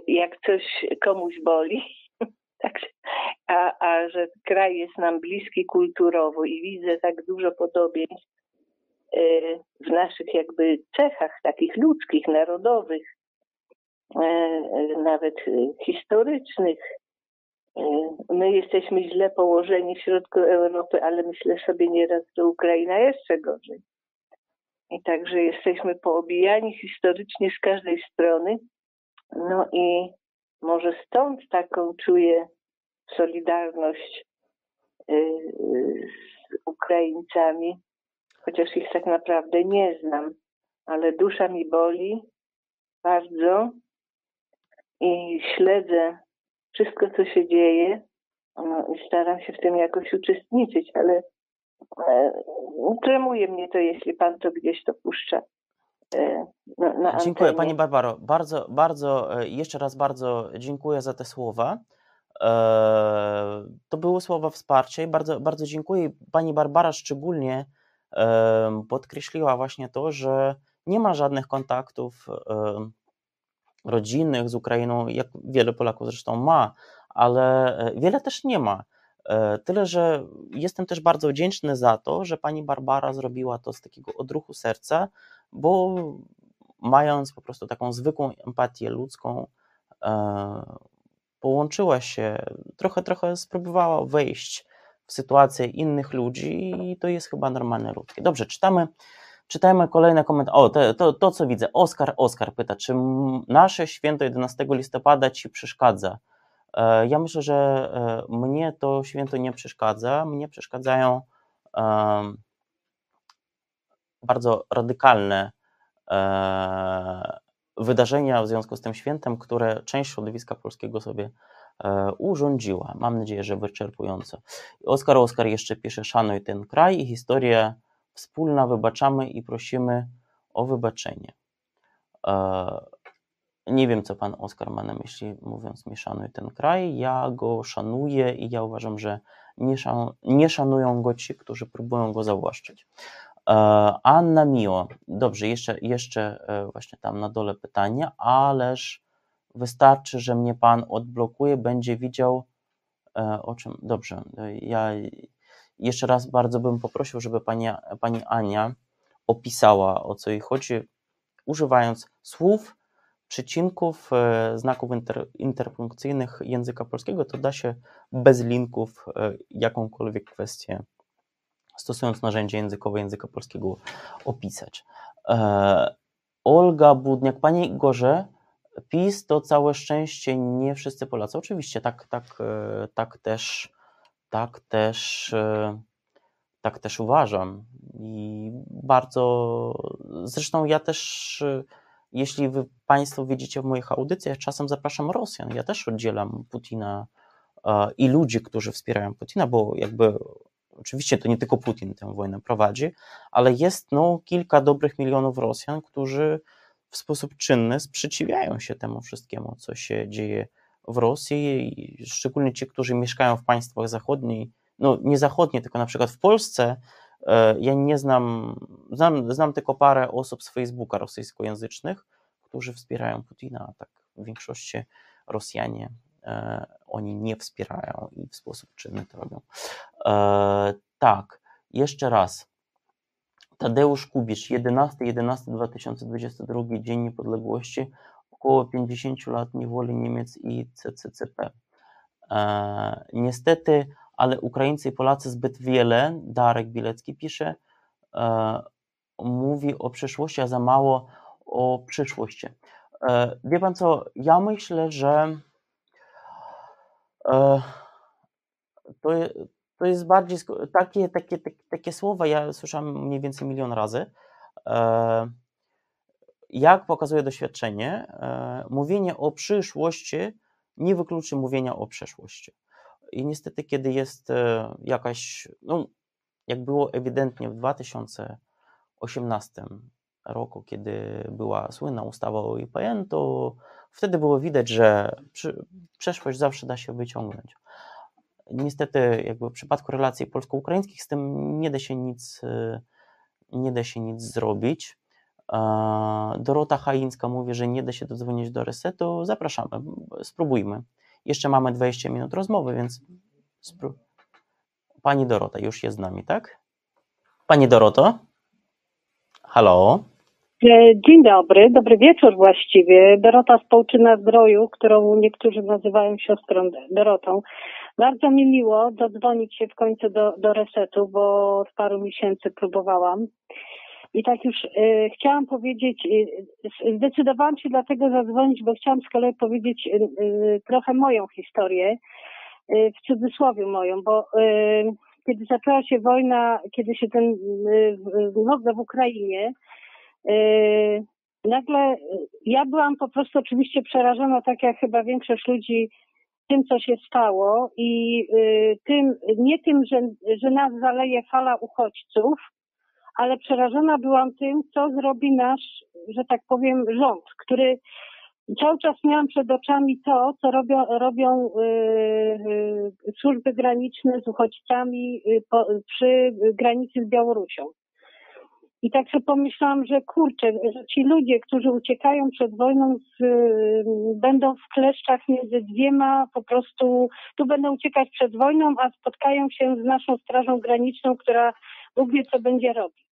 jak coś komuś boli. Także, a, a że kraj jest nam bliski kulturowo i widzę tak dużo podobieństw e, w naszych jakby cechach takich ludzkich, narodowych, e, e, nawet historycznych. My jesteśmy źle położeni w środku Europy, ale myślę sobie nieraz, że Ukraina jeszcze gorzej. I także jesteśmy poobijani historycznie z każdej strony. No i może stąd taką czuję solidarność y, z Ukraińcami, chociaż ich tak naprawdę nie znam, ale dusza mi boli bardzo i śledzę wszystko, co się dzieje no, i staram się w tym jakoś uczestniczyć, ale e, tremuje mnie to, jeśli pan to gdzieś to puszcza. e, Na, na Dziękuję. Pani Barbaro. Bardzo, bardzo, e, jeszcze raz bardzo dziękuję za te słowa. E, To były słowa wsparcia i bardzo, bardzo dziękuję. Pani Barbara szczególnie e, podkreśliła właśnie to, że nie ma żadnych kontaktów rodzinnych z Ukrainą, jak wiele Polaków zresztą ma, ale wiele też nie ma. Tyle, że jestem też bardzo wdzięczny za to, że pani Barbara zrobiła to z takiego odruchu serca, bo mając po prostu taką zwykłą empatię ludzką, e, połączyła się, trochę, trochę spróbowała wejść w sytuację innych ludzi i to jest chyba normalne ludzkie. Dobrze, czytamy, czytajmy kolejne komentarze. O, to, to, to co widzę. Oskar, Oskar pyta, czy nasze święto 11 listopada ci przeszkadza? E, Ja myślę, że e, mnie to święto nie przeszkadza. Mnie przeszkadzają bardzo radykalne e, wydarzenia w związku z tym świętem, które część środowiska polskiego sobie e, urządziła. Mam nadzieję, że wyczerpująco. Oskar Oskar jeszcze pisze: Szanuj ten kraj i historię wspólna, wybaczamy i prosimy o wybaczenie. E, nie wiem, co pan Oskar ma na myśli, mówiąc mi szanuj ten kraj. Ja go szanuję i ja uważam, że nie, szan, nie szanują go ci, którzy próbują go zawłaszczyć. E, Anna Mio, dobrze, jeszcze, jeszcze e, właśnie tam na dole pytanie, ależ wystarczy, że mnie pan odblokuje, będzie widział e, o czym. Dobrze, ja jeszcze raz bardzo bym poprosił, żeby pani, pani Ania opisała o co jej chodzi, używając słów, przecinków, znaków inter, interpunkcyjnych języka polskiego, to da się bez linków jakąkolwiek kwestię stosując narzędzie językowe języka polskiego opisać. E, Olga Budniak, Panie Igorze, PiS to całe szczęście nie wszyscy Polacy. Oczywiście tak, tak, e, tak też, tak też, e, tak też uważam. I bardzo, zresztą ja też, e, jeśli wy Państwo widzicie w moich audycjach, czasem zapraszam Rosjan. Ja też oddzielam Putina e, i ludzi, którzy wspierają Putina, bo jakby oczywiście to nie tylko Putin tę wojnę prowadzi, ale jest no, kilka dobrych milionów Rosjan, którzy w sposób czynny sprzeciwiają się temu wszystkiemu, co się dzieje w Rosji, szczególnie ci, którzy mieszkają w państwach zachodnich, no nie zachodnie, tylko na przykład w Polsce. E, ja nie znam, znam, znam tylko parę osób z Facebooka rosyjskojęzycznych, którzy wspierają Putina, a tak w większości Rosjanie oni nie wspierają i w sposób czynny to robią. E, tak, jeszcze raz. Tadeusz Kubicz, 11-11-2022, Dzień Niepodległości, około 50 lat niewoli Niemiec i CCCP. E, niestety, ale Ukraińcy i Polacy zbyt wiele, Darek Bilecki pisze, e, mówi o przyszłości, a za mało o przyszłości. E, wie pan co, ja myślę, że e, to, to jest bardziej takie, takie, takie, takie słowa, ja słyszałem mniej więcej milion razy. E, jak pokazuje doświadczenie, mówienie o przyszłości nie wykluczy mówienia o przeszłości. I niestety, kiedy jest jakaś, no, jak było ewidentnie w 2018 roku, kiedy była słynna ustawa o IPN, to wtedy było widać, że przeszłość zawsze da się wyciągnąć. Niestety, jakby w przypadku relacji polsko-ukraińskich z tym nie da się nic, nie da się nic zrobić. Dorota Haińska mówi, że nie da się dodzwonić do resetu. Zapraszamy, spróbujmy. Jeszcze mamy 20 minut rozmowy, więc spró- Pani Dorota już jest z nami, tak? Pani Doroto? Halo? E, dzień dobry, dobry wieczór właściwie. Dorota z Połczyna Zdroju, którą niektórzy nazywają siostrą Dorotą. Bardzo mi miło dodzwonić się w końcu do, do resetu, bo od paru miesięcy próbowałam. I tak już y, chciałam powiedzieć, y, zdecydowałam się dlatego zadzwonić, bo chciałam z kolei powiedzieć y, trochę moją historię, w cudzysłowie moją, bo kiedy zaczęła się wojna, kiedy się ten wojna w Ukrainie, nagle ja byłam po prostu oczywiście przerażona, tak jak chyba większość ludzi, tym, co się stało i tym, nie tym, że, że nas zaleje fala uchodźców, ale przerażona byłam tym, co zrobi nasz, że tak powiem, rząd, który cały czas miałam przed oczami to, co robią, robią yy, yy, służby graniczne z uchodźcami yy, po, przy granicy z Białorusią. I tak sobie pomyślałam, że kurczę, że ci ludzie, którzy uciekają przed wojną, z, będą w kleszczach między dwiema, po prostu tu będą uciekać przed wojną, a spotkają się z naszą Strażą Graniczną, która Bóg wie, co będzie robić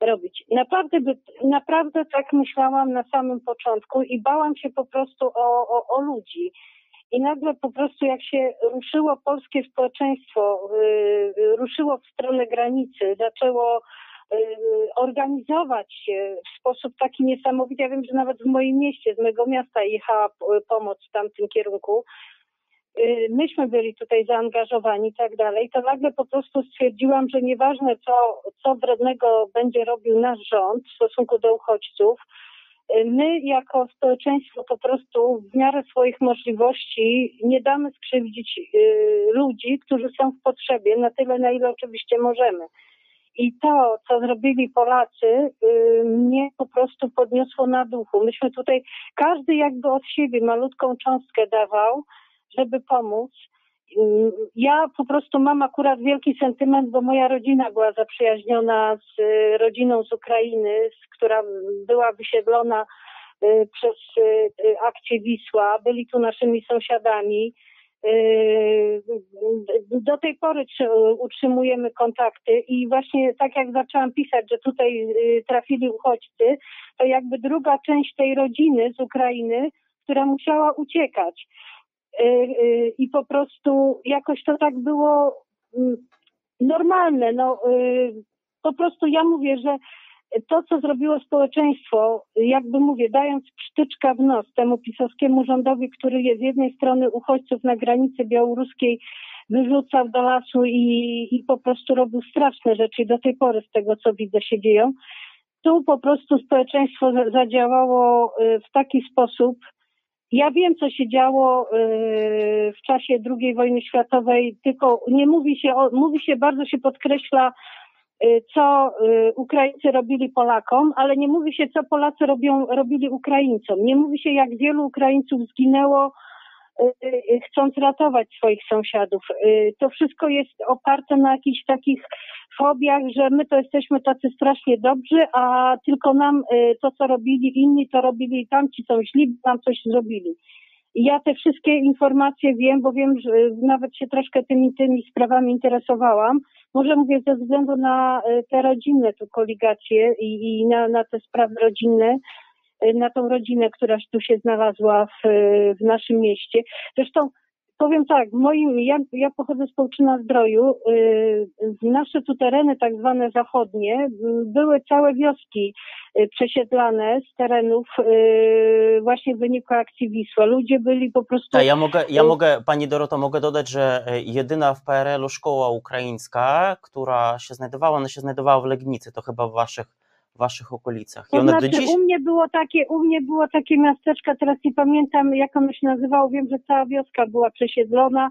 robić. Naprawdę, naprawdę tak myślałam na samym początku i bałam się po prostu o, o, o ludzi. I nagle po prostu jak się ruszyło polskie społeczeństwo, yy, ruszyło w stronę granicy, zaczęło organizować się w sposób taki niesamowity. Ja wiem, że nawet w moim mieście, z mojego miasta jechała pomoc w tamtym kierunku. Y, myśmy byli tutaj zaangażowani i tak dalej, to nagle po prostu stwierdziłam, że nieważne co, co wrednego będzie robił nasz rząd w stosunku do uchodźców, y, my jako społeczeństwo po prostu w miarę swoich możliwości nie damy skrzywdzić y, ludzi, którzy są w potrzebie na tyle, na ile oczywiście możemy. I to, co zrobili Polacy, mnie po prostu podniosło na duchu. Myśmy tutaj, każdy jakby od siebie malutką cząstkę dawał, żeby pomóc. Ja po prostu mam akurat wielki sentyment, bo moja rodzina była zaprzyjaźniona z y, rodziną z Ukrainy, która była wysiedlona y, przez y, akcję Wisła. Byli tu naszymi sąsiadami. Do tej pory utrzymujemy kontakty i właśnie tak jak zaczęłam pisać, że tutaj trafili uchodźcy, to jakby druga część tej rodziny z Ukrainy, która musiała uciekać. Y, y, i po prostu jakoś to tak było mm, normalne. No, po prostu ja mówię, że to, co zrobiło społeczeństwo, jakby mówię, dając psztyczka w nos temu pisowskiemu rządowi, który jest z jednej strony uchodźców na granicy białoruskiej wyrzucał do lasu i, i po prostu robił straszne rzeczy do tej pory z tego, co widzę, się dzieją. Tu po prostu społeczeństwo zadziałało w taki sposób, Ja wiem, co się działo yy, w czasie II wojny światowej, tylko nie mówi się, mówi się, bardzo się podkreśla, co yy, Ukraińcy robili Polakom, ale nie mówi się, co Polacy robią, robili Ukraińcom. Nie mówi się, jak wielu Ukraińców zginęło Y, chcąc ratować swoich sąsiadów. Y, to wszystko jest oparte na jakichś takich fobiach, że my to jesteśmy tacy strasznie dobrzy, a tylko nam y, to, co robili inni, to robili tamci są źli, nam coś zrobili. Ja te wszystkie informacje wiem, bo wiem, że nawet się troszkę tymi, tymi sprawami interesowałam. Może mówię ze względu na te rodzinne tu koligacje i, i na, na te sprawy rodzinne, na tą rodzinę, która tu się znalazła w, w naszym mieście. Zresztą powiem tak, moim, ja, ja pochodzę z Połczyna Zdroju. Y, nasze tu tereny tak zwane zachodnie były całe wioski y, przesiedlane z terenów y, właśnie w wyniku akcji Wisła. Ludzie byli po prostu... Tak, ja mogę, ja mogę, Pani Doroto, mogę dodać, że jedyna w PRL-u szkoła ukraińska, która się znajdowała, ona się znajdowała w Legnicy, to chyba w Waszych waszych okolicach. I to znaczy, dziś... u mnie było takie, u mnie było takie miasteczko, teraz nie pamiętam jak ono się nazywało, wiem, że cała wioska była przesiedlona.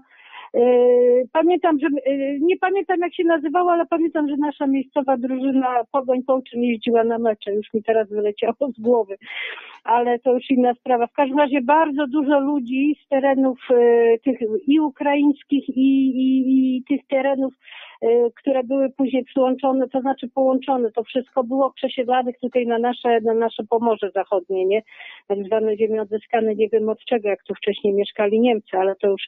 Yy, pamiętam, że yy, nie pamiętam jak się nazywało, ale pamiętam, że nasza miejscowa drużyna Pogoń Połczyn jeździła na mecze, już mi teraz wyleciało z głowy, ale to już inna sprawa. W każdym razie bardzo dużo ludzi z terenów yy, tych i ukraińskich i, i, i tych terenów które były później przyłączone, to znaczy połączone. To wszystko było przesiedlanych tutaj na nasze, na nasze Pomorze Zachodnie, nie? Tak zwane ziemie odzyskane, nie wiem od czego, jak tu wcześniej mieszkali Niemcy, ale to już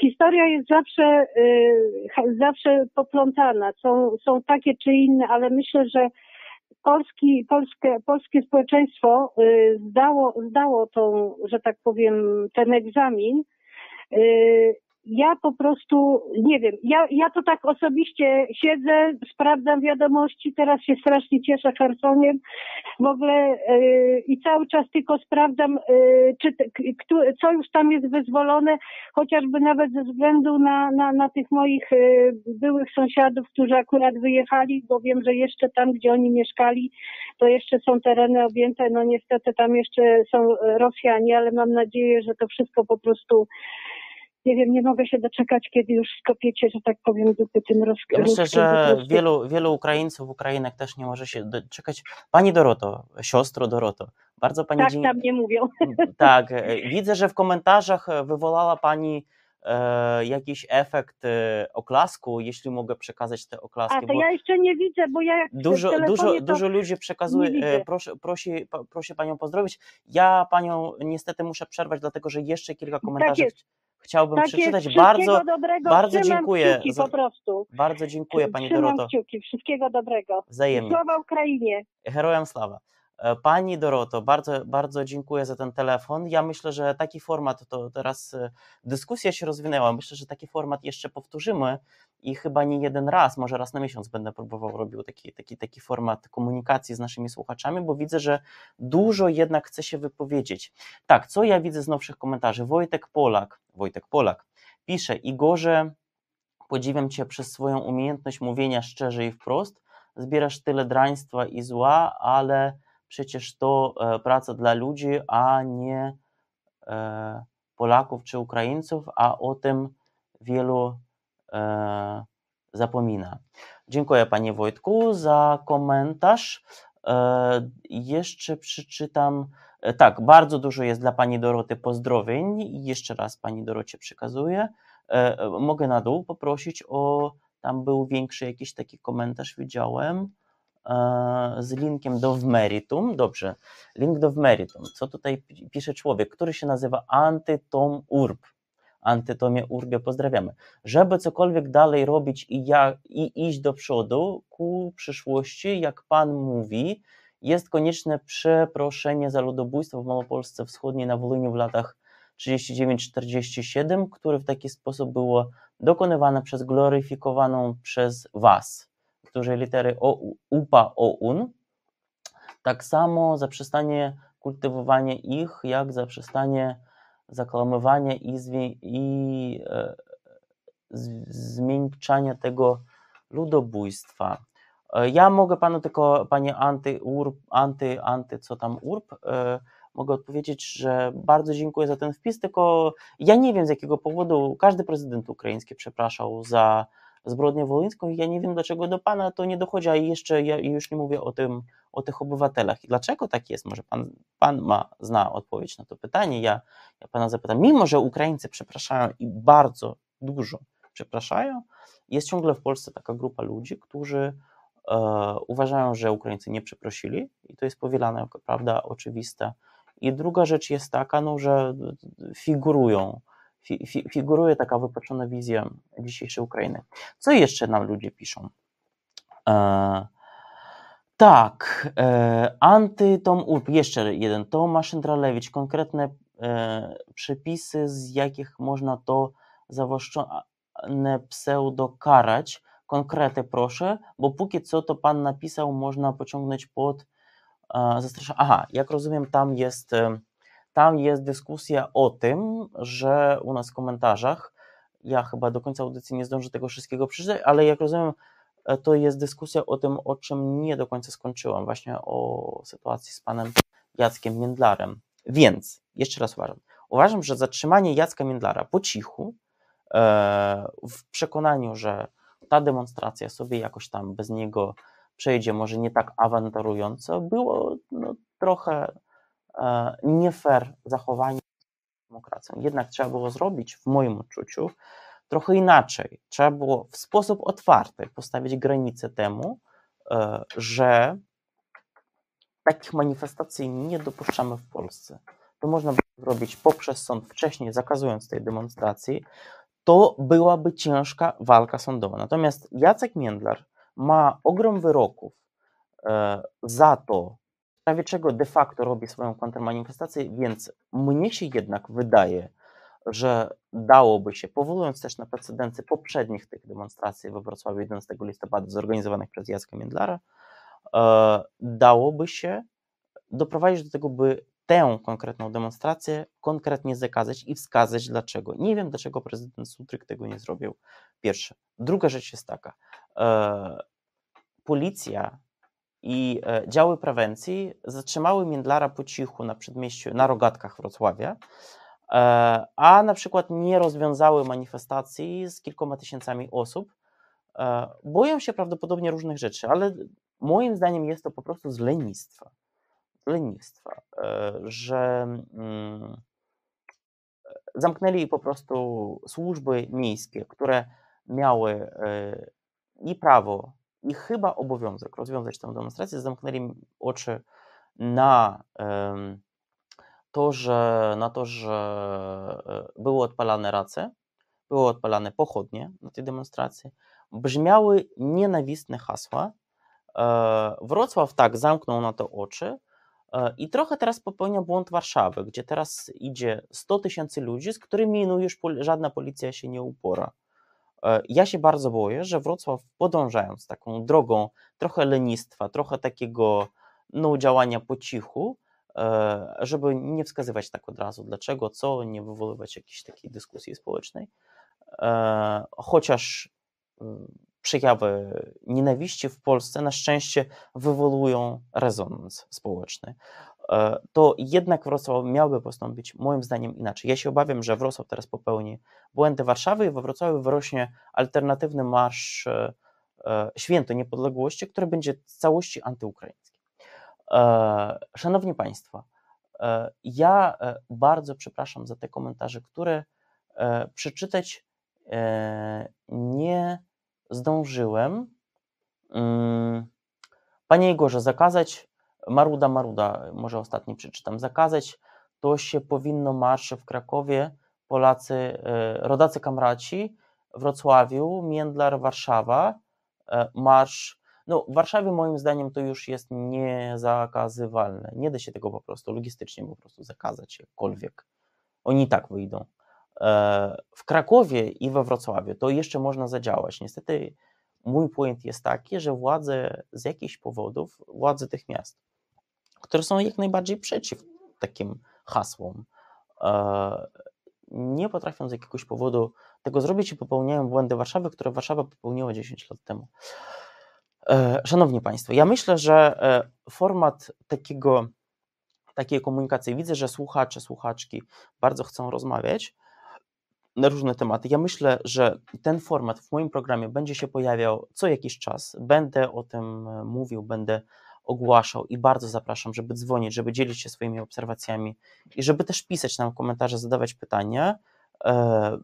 historia jest zawsze, y, zawsze poplątana. Są, są takie czy inne, ale myślę, że Polski, polskie, polskie społeczeństwo y, zdało, zdało tą, że tak powiem, ten egzamin ja po prostu nie wiem, ja, ja to tak osobiście siedzę, sprawdzam wiadomości, teraz się strasznie cieszę Hersoniem w ogóle yy, i cały czas tylko sprawdzam, yy, czy, kto, co już tam jest wyzwolone, chociażby nawet ze względu na, na, na tych moich yy, byłych sąsiadów, którzy akurat wyjechali, bo wiem, że jeszcze tam, gdzie oni mieszkali, to jeszcze są tereny objęte, no niestety tam jeszcze są Rosjanie, ale mam nadzieję, że to wszystko po prostu nie wiem, nie mogę się doczekać, kiedy już skopiecie, że tak powiem, dupy tym rozkazem. Myślę, że wielu, wielu Ukraińców, Ukrainek też nie może się doczekać. Pani Doroto, siostro Doroto, bardzo Pani... Tak, tam nie mówią. Tak, e, widzę, że w komentarzach wywołała Pani e, jakiś efekt e, oklasku, jeśli mogę przekazać te oklaski. A to ja jeszcze nie widzę, bo ja jak dużo, dużo, dużo ludzi przekazuje, e, proszę, prosi, prosi Panią pozdrowić. Ja Panią niestety muszę przerwać, dlatego że jeszcze kilka tak komentarzy tak chciałbym tak przeczytać. Jest, bardzo, dobrego, bardzo dziękuję. Kciuki, po prostu. Bardzo dziękuję Pani Trzymam Doroto. Kciuki. Wszystkiego dobrego. Wzajemnie. Sława Ukrainie. Herojem sława. E, pani Doroto, bardzo, bardzo dziękuję za ten telefon. Ja myślę, że taki format, to teraz e, dyskusja się rozwinęła, myślę, że taki format jeszcze powtórzymy i chyba nie jeden raz, może raz na miesiąc będę próbował robił taki, taki, taki format komunikacji z naszymi słuchaczami, bo widzę, że dużo jednak chce się wypowiedzieć. Tak, co ja widzę z nowszych komentarzy? Wojtek Polak, Wojtek Polak pisze, Igorze, podziwiam Cię przez swoją umiejętność mówienia szczerze i wprost, zbierasz tyle draństwa i zła, ale przecież to e, praca dla ludzi, a nie e, Polaków czy Ukraińców, a o tym wielu e, zapomina. Dziękuję Panie Wojtku za komentarz. Jeszcze przeczytam. Tak, bardzo dużo jest dla Pani Doroty pozdrowień jeszcze raz Pani Dorocie przekazuję. Mogę na dół poprosić o. Tam był większy jakiś taki komentarz, widziałem z linkiem do Wmeritum. Dobrze, link do Wmeritum. Co tutaj pisze człowiek, który się nazywa Antytom Urb. Antytomie Urbie, pozdrawiamy. Żeby cokolwiek dalej robić i, ja, i iść do przodu ku przyszłości, jak Pan mówi, jest konieczne przeproszenie za ludobójstwo w Małopolsce Wschodniej na Wolyniu w latach 39-47, które w taki sposób było dokonywane przez gloryfikowaną przez Was którzy litery o, upa oun, tak samo zaprzestanie kultywowania ich, jak zaprzestanie zaklamywania i, zwi- i e, zmiękczania tego ludobójstwa. E, ja mogę panu tylko, panie anty, urb, anty, anty, co tam urb, e, mogę odpowiedzieć, że bardzo dziękuję za ten wpis, tylko ja nie wiem z jakiego powodu każdy prezydent ukraiński przepraszał za zbrodnię wołyńską i ja nie wiem dlaczego do Pana to nie dochodzi, a jeszcze ja już nie mówię o tym, o tych obywatelach. I dlaczego tak jest? Może Pan, pan ma, zna odpowiedź na to pytanie. Ja, ja Pana zapytam, mimo że Ukraińcy przepraszają i bardzo dużo przepraszają, jest ciągle w Polsce taka grupa ludzi, którzy e, uważają, że Ukraińcy nie przeprosili i to jest powielane jako prawda oczywista. I druga rzecz jest taka, no, że figurują, fi, fi, figuruje taka wypaczona wizja dzisiejszej Ukrainy. Co jeszcze nam ludzie piszą? E, tak, e, antytom URP, jeszcze jeden, Tomasz Indralewicz, konkretne e, przepisy, z jakich można to zawłaszczone pseudo karać. Konkrety proszę, bo póki co to pan napisał, można pociągnąć pod e, zastraszanie. Aha, jak rozumiem, tam jest, e, tam jest dyskusja o tym, że u nas w komentarzach, ja chyba do końca audycji nie zdążę tego wszystkiego przeczytać, ale jak rozumiem, e, to jest dyskusja o tym, o czym nie do końca skończyłam, właśnie o sytuacji z panem Jackiem Międlarem. Więc, jeszcze raz uważam, uważam, że zatrzymanie Jacka Międlara po cichu E, w przekonaniu, że ta demonstracja sobie jakoś tam bez niego przejdzie, może nie tak awanturująco, było no, trochę nie fair zachowanie demokracją. Jednak trzeba było zrobić, w moim odczuciu, trochę inaczej. Trzeba było w sposób otwarty postawić granicę temu, e, że takich manifestacji nie dopuszczamy w Polsce. To można było zrobić poprzez sąd wcześniej, zakazując tej demonstracji, to byłaby ciężka walka sądowa. Natomiast Jacek Międlar ma ogrom wyroków e, za to, w sprawie czego de facto robi swoją kontrmanifestację, więc mnie się jednak wydaje, że dałoby się, powołując też na precedencje poprzednich tych demonstracji we Wrocławiu 11 listopada zorganizowanych przez Jacka Międlara, e, dałoby się doprowadzić do tego, by tę konkretną demonstrację konkretnie zakazać i wskazać dlaczego. Nie wiem, dlaczego prezydent Sutryk tego nie zrobił. Pierwsze. Druga rzecz jest taka. E, policja i e, działy prewencji zatrzymały Międlara po cichu na przedmieściu, na rogatkach Wrocławia, e, a na przykład nie rozwiązały manifestacji z kilkoma tysiącami osób. Boją się prawdopodobnie różnych rzeczy, ale moim zdaniem jest to po prostu z lenistwa lenistwa, e, że mm, zamknęli po prostu służby miejskie, które miały e, i prawo, i chyba obowiązek rozwiązać tę demonstrację, zamknęli oczy na to, że, na to, że e, były odpalane race, były odpalane pochodnie na tej demonstracji, brzmiały nienawistne hasła. Wrocław tak zamknął na to oczy, E, I trochę teraz popełnia błąd Warszawy, gdzie teraz idzie 100 tysięcy ludzi, z którymi no już żadna policja się nie upora. E, ja się bardzo boję, że Wrocław podążając taką drogą trochę lenistwa, trochę takiego no, działania po cichu, e, żeby nie wskazywać tak od razu dlaczego, co, nie wywoływać jakiejś takiej dyskusji społecznej, chociaż przejawy nienawiści w Polsce na szczęście wywołują rezonans społeczny. E, to jednak Wrocław miałby postąpić moim zdaniem inaczej. Ja się obawiam, że Wrocław teraz popełni błędy Warszawy i we Wrocławiu wyrośnie alternatywny marsz e, e, Święto Niepodległości, który będzie w całości antyukraiński. Szanowni Państwo, ja bardzo przepraszam za te komentarze, które przeczytać nie zdążyłem. Mm, panie Igorze, zakazać, Maruda, Maruda, może ostatni przeczytam, zakazać to się powinno marsze w Krakowie, Polacy, e, rodacy kamraci, Wrocławiu, Międlar, Warszawa, e, marsz, no w Warszawie moim zdaniem to już jest niezakazywalne, nie da się tego po prostu logistycznie po prostu zakazać jakkolwiek, oni i tak wyjdą. E, w Krakowie i we Wrocławiu to jeszcze można zadziałać. Niestety mój point jest taki, że władze z jakichś powodów, władze tych miast, które są jak najbardziej przeciw takim hasłom, e, nie potrafią z jakiegoś powodu tego zrobić i popełniają błędy Warszawy, które Warszawa popełniła 10 lat temu. E, szanowni Państwo, ja myślę, że format takiego takiej komunikacji. Widzę, że słuchacze, słuchaczki bardzo chcą rozmawiać na różne tematy. Ja myślę, że ten format w moim programie będzie się pojawiał co jakiś czas. Będę o tym e, mówił, będę ogłaszał i bardzo zapraszam, żeby dzwonić, żeby dzielić się swoimi obserwacjami i żeby też pisać nam komentarze, zadawać pytania. E,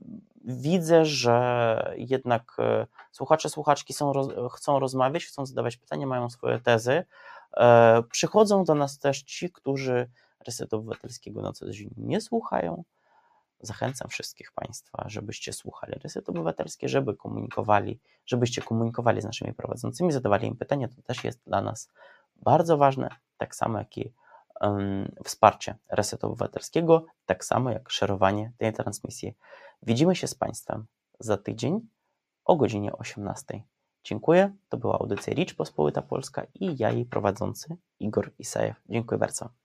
widzę, że jednak e, słuchacze, słuchaczki są, chcą rozmawiać, chcą zadawać pytania, mają swoje tezy. Przychodzą do nas też ci, którzy Resetu Obywatelskiego na co dzień nie słuchają, Zachęcam wszystkich Państwa, żebyście słuchali Reset Obywatelskie, żeby komunikowali, żebyście komunikowali z naszymi prowadzącymi, zadawali im pytania. To też jest dla nas bardzo ważne, tak samo jak i um, wsparcie Resetu Obywatelskiego, tak samo jak szerowanie tej transmisji. Widzimy się z Państwem za tydzień o godzinie 18. Dziękuję. To była audycja Ricz Pospolita Polska i ja jej prowadzący Igor Isajew. Dziękuję bardzo.